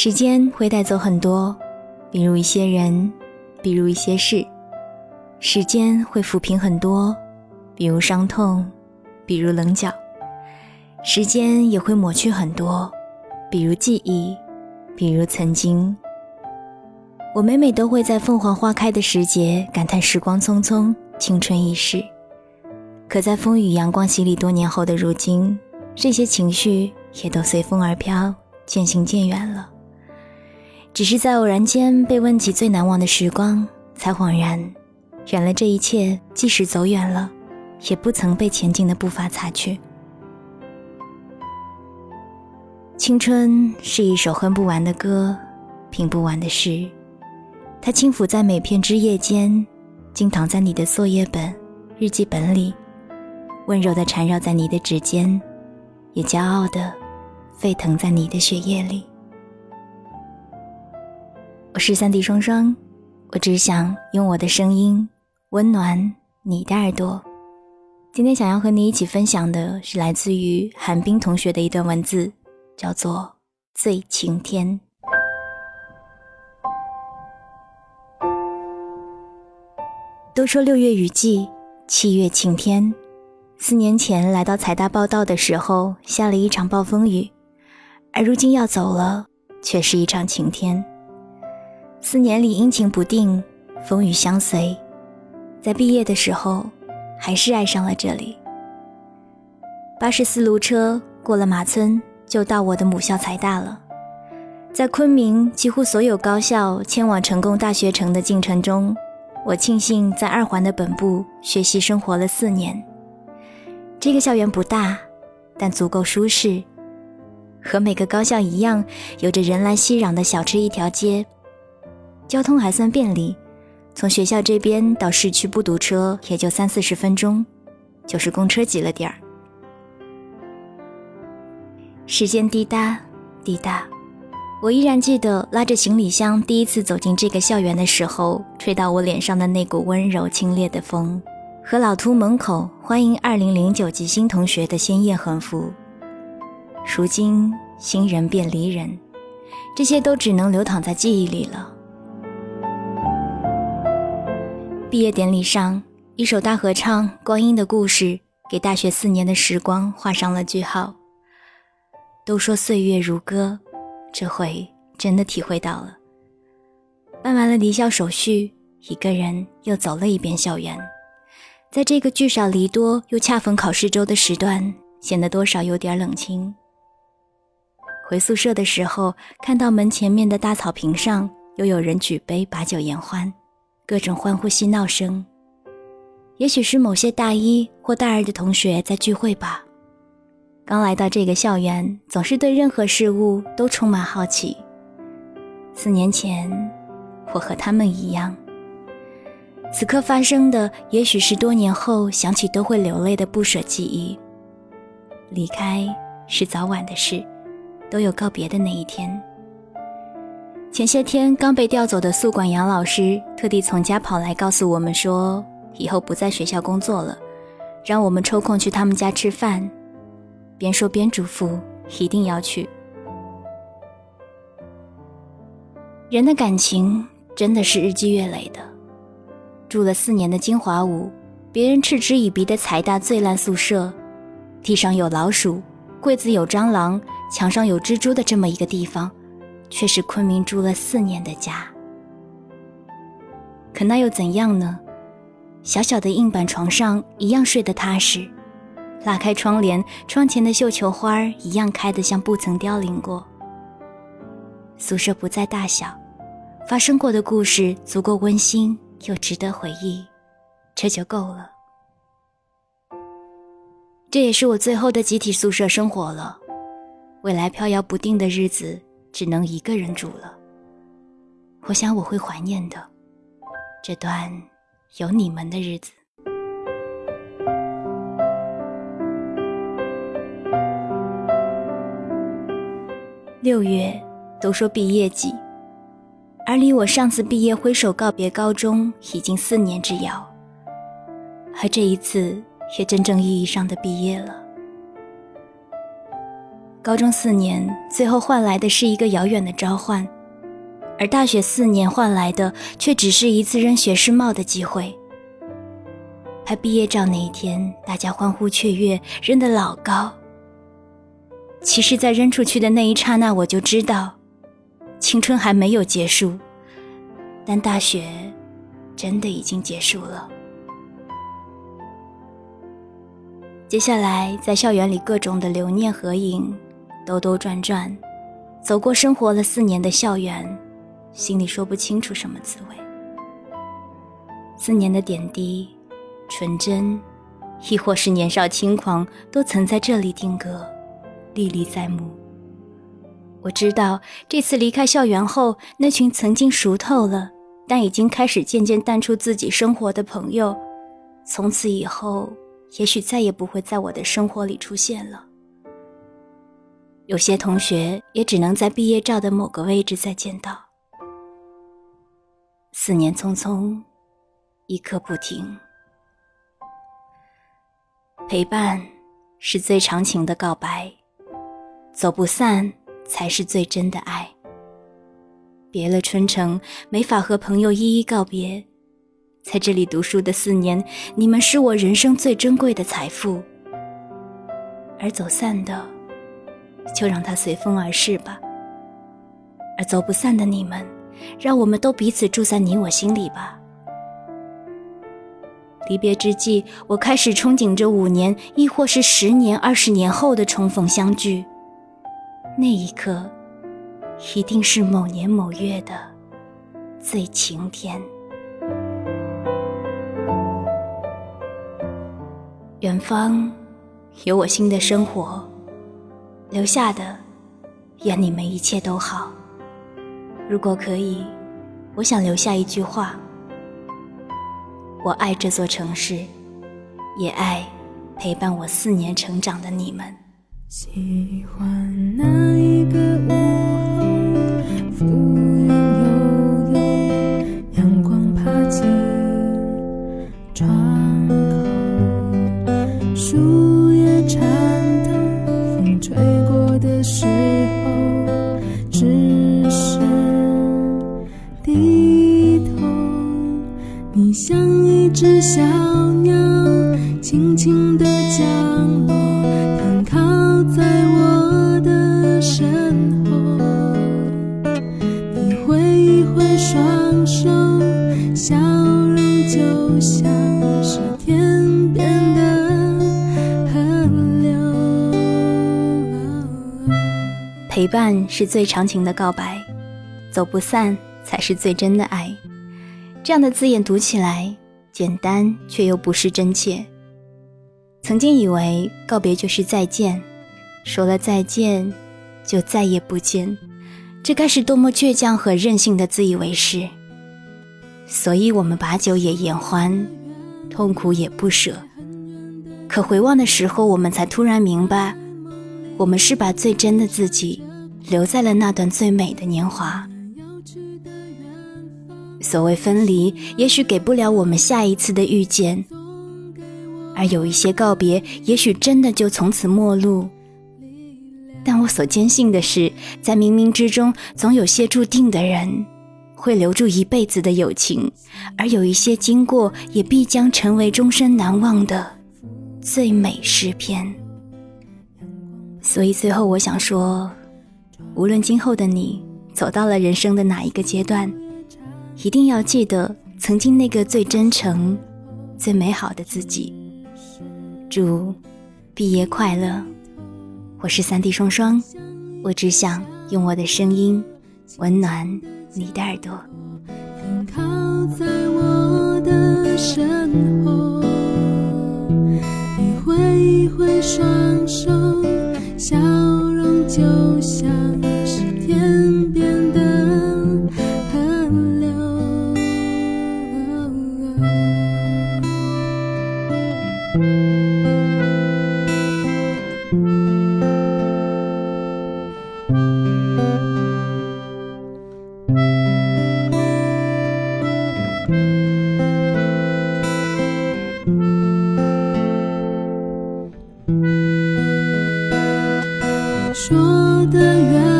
时间会带走很多，比如一些人，比如一些事；时间会抚平很多，比如伤痛，比如棱角；时间也会抹去很多，比如记忆，比如曾经。我每每都会在凤凰花开的时节感叹时光匆匆，青春易逝。可在风雨阳光洗礼多年后的如今，这些情绪也都随风而飘，渐行渐远了。只是在偶然间被问起最难忘的时光，才恍然，原来这一切即使走远了，也不曾被前进的步伐擦去。青春是一首哼不完的歌，品不完的诗，它轻抚在每片枝叶间，静躺在你的作业本、日记本里。温柔的缠绕在你的指尖，也骄傲的沸腾在你的血液里。我是三 D 双双，我只想用我的声音温暖你的耳朵。今天想要和你一起分享的是来自于韩冰同学的一段文字，叫做《醉晴天》。都说六月雨季，七月晴天。四年前来到财大报道的时候，下了一场暴风雨，而如今要走了，却是一场晴天。四年里阴晴不定，风雨相随，在毕业的时候，还是爱上了这里。八十四路车过了马村，就到我的母校财大了。在昆明几乎所有高校迁往成功大学城的进程中，我庆幸在二环的本部学习生活了四年。这个校园不大，但足够舒适，和每个高校一样，有着人来熙攘的小吃一条街，交通还算便利。从学校这边到市区不堵车也就三四十分钟，就是公车挤了点儿。时间滴答滴答，我依然记得拉着行李箱第一次走进这个校园的时候，吹到我脸上的那股温柔清冽的风。和老图门口欢迎二零零九级新同学的鲜艳横幅。如今新人变离人，这些都只能流淌在记忆里了。毕业典礼上，一首大合唱《光阴的故事》给大学四年的时光画上了句号。都说岁月如歌，这回真的体会到了。办完了离校手续，一个人又走了一遍校园。在这个聚少离多又恰逢考试周的时段，显得多少有点冷清。回宿舍的时候，看到门前面的大草坪上又有人举杯把酒言欢，各种欢呼嬉闹声。也许是某些大一或大二的同学在聚会吧。刚来到这个校园，总是对任何事物都充满好奇。四年前，我和他们一样。此刻发生的，也许是多年后想起都会流泪的不舍记忆。离开是早晚的事，都有告别的那一天。前些天刚被调走的宿管杨老师，特地从家跑来告诉我们说，以后不在学校工作了，让我们抽空去他们家吃饭。边说边嘱咐，一定要去。人的感情真的是日积月累的。住了四年的金华五，别人嗤之以鼻的财大最烂宿舍，地上有老鼠，柜子有蟑螂，墙上有蜘蛛的这么一个地方，却是昆明住了四年的家。可那又怎样呢？小小的硬板床上一样睡得踏实，拉开窗帘，窗前的绣球花儿一样开得像不曾凋零过。宿舍不再大小，发生过的故事足够温馨。又值得回忆，这就够了。这也是我最后的集体宿舍生活了。未来飘摇不定的日子，只能一个人住了。我想我会怀念的这段有你们的日子。六月，都说毕业季。而离我上次毕业挥手告别高中已经四年之遥，而这一次也真正意义上的毕业了。高中四年最后换来的是一个遥远的召唤，而大学四年换来的却只是一次扔学士帽的机会。拍毕业照那一天，大家欢呼雀跃，扔得老高。其实，在扔出去的那一刹那，我就知道，青春还没有结束，但大学真的已经结束了。接下来，在校园里各种的留念合影，兜兜转转，走过生活了四年的校园，心里说不清楚什么滋味。四年的点滴，纯真，亦或是年少轻狂，都曾在这里定格。历历在目。我知道，这次离开校园后，那群曾经熟透了，但已经开始渐渐淡出自己生活的朋友，从此以后，也许再也不会在我的生活里出现了。有些同学也只能在毕业照的某个位置再见到。四年匆匆，一刻不停，陪伴是最长情的告白。走不散才是最真的爱。别了春城，没法和朋友一一告别。在这里读书的四年，你们是我人生最珍贵的财富。而走散的，就让它随风而逝吧。而走不散的你们，让我们都彼此住在你我心里吧。离别之际，我开始憧憬着五年，亦或是十年、二十年后的重逢相聚。那一刻，一定是某年某月的最晴天。远方有我新的生活，留下的愿你们一切都好。如果可以，我想留下一句话：我爱这座城市，也爱陪伴我四年成长的你们。喜欢那一个我静的降落停靠在我的身后。你挥一挥双手笑容就像是天边的河流。陪伴是最长情的告白走不散才是最真的爱。这样的字眼读起来简单却又不失真切。曾经以为告别就是再见，说了再见就再也不见，这该是多么倔强和任性的自以为是。所以我们把酒也言欢，痛苦也不舍。可回望的时候，我们才突然明白，我们是把最真的自己。留在了那段最美的年华。所谓分离，也许给不了我们下一次的遇见；而有一些告别，也许真的就从此陌路。但我所坚信的是，在冥冥之中，总有些注定的人，会留住一辈子的友情；而有一些经过，也必将成为终身难忘的最美诗篇。所以最后，我想说。无论今后的你走到了人生的哪一个阶段，一定要记得曾经那个最真诚、最美好的自己。祝毕业快乐！我是三 D 双双，我只想用我的声音温暖你的耳朵。靠在我的身后，你挥一挥双手，笑容就像。你说的愿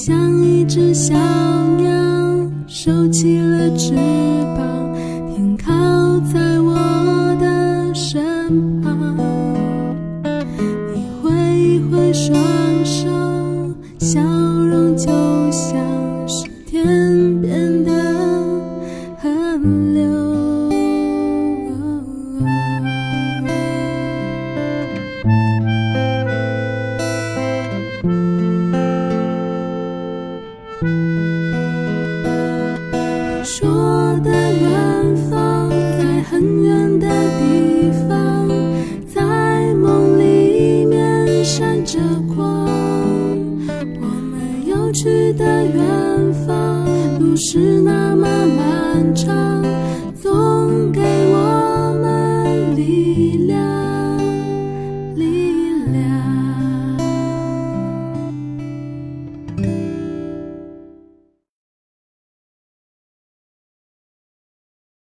像一只小去的远方，路是那么漫长，总给我们力量。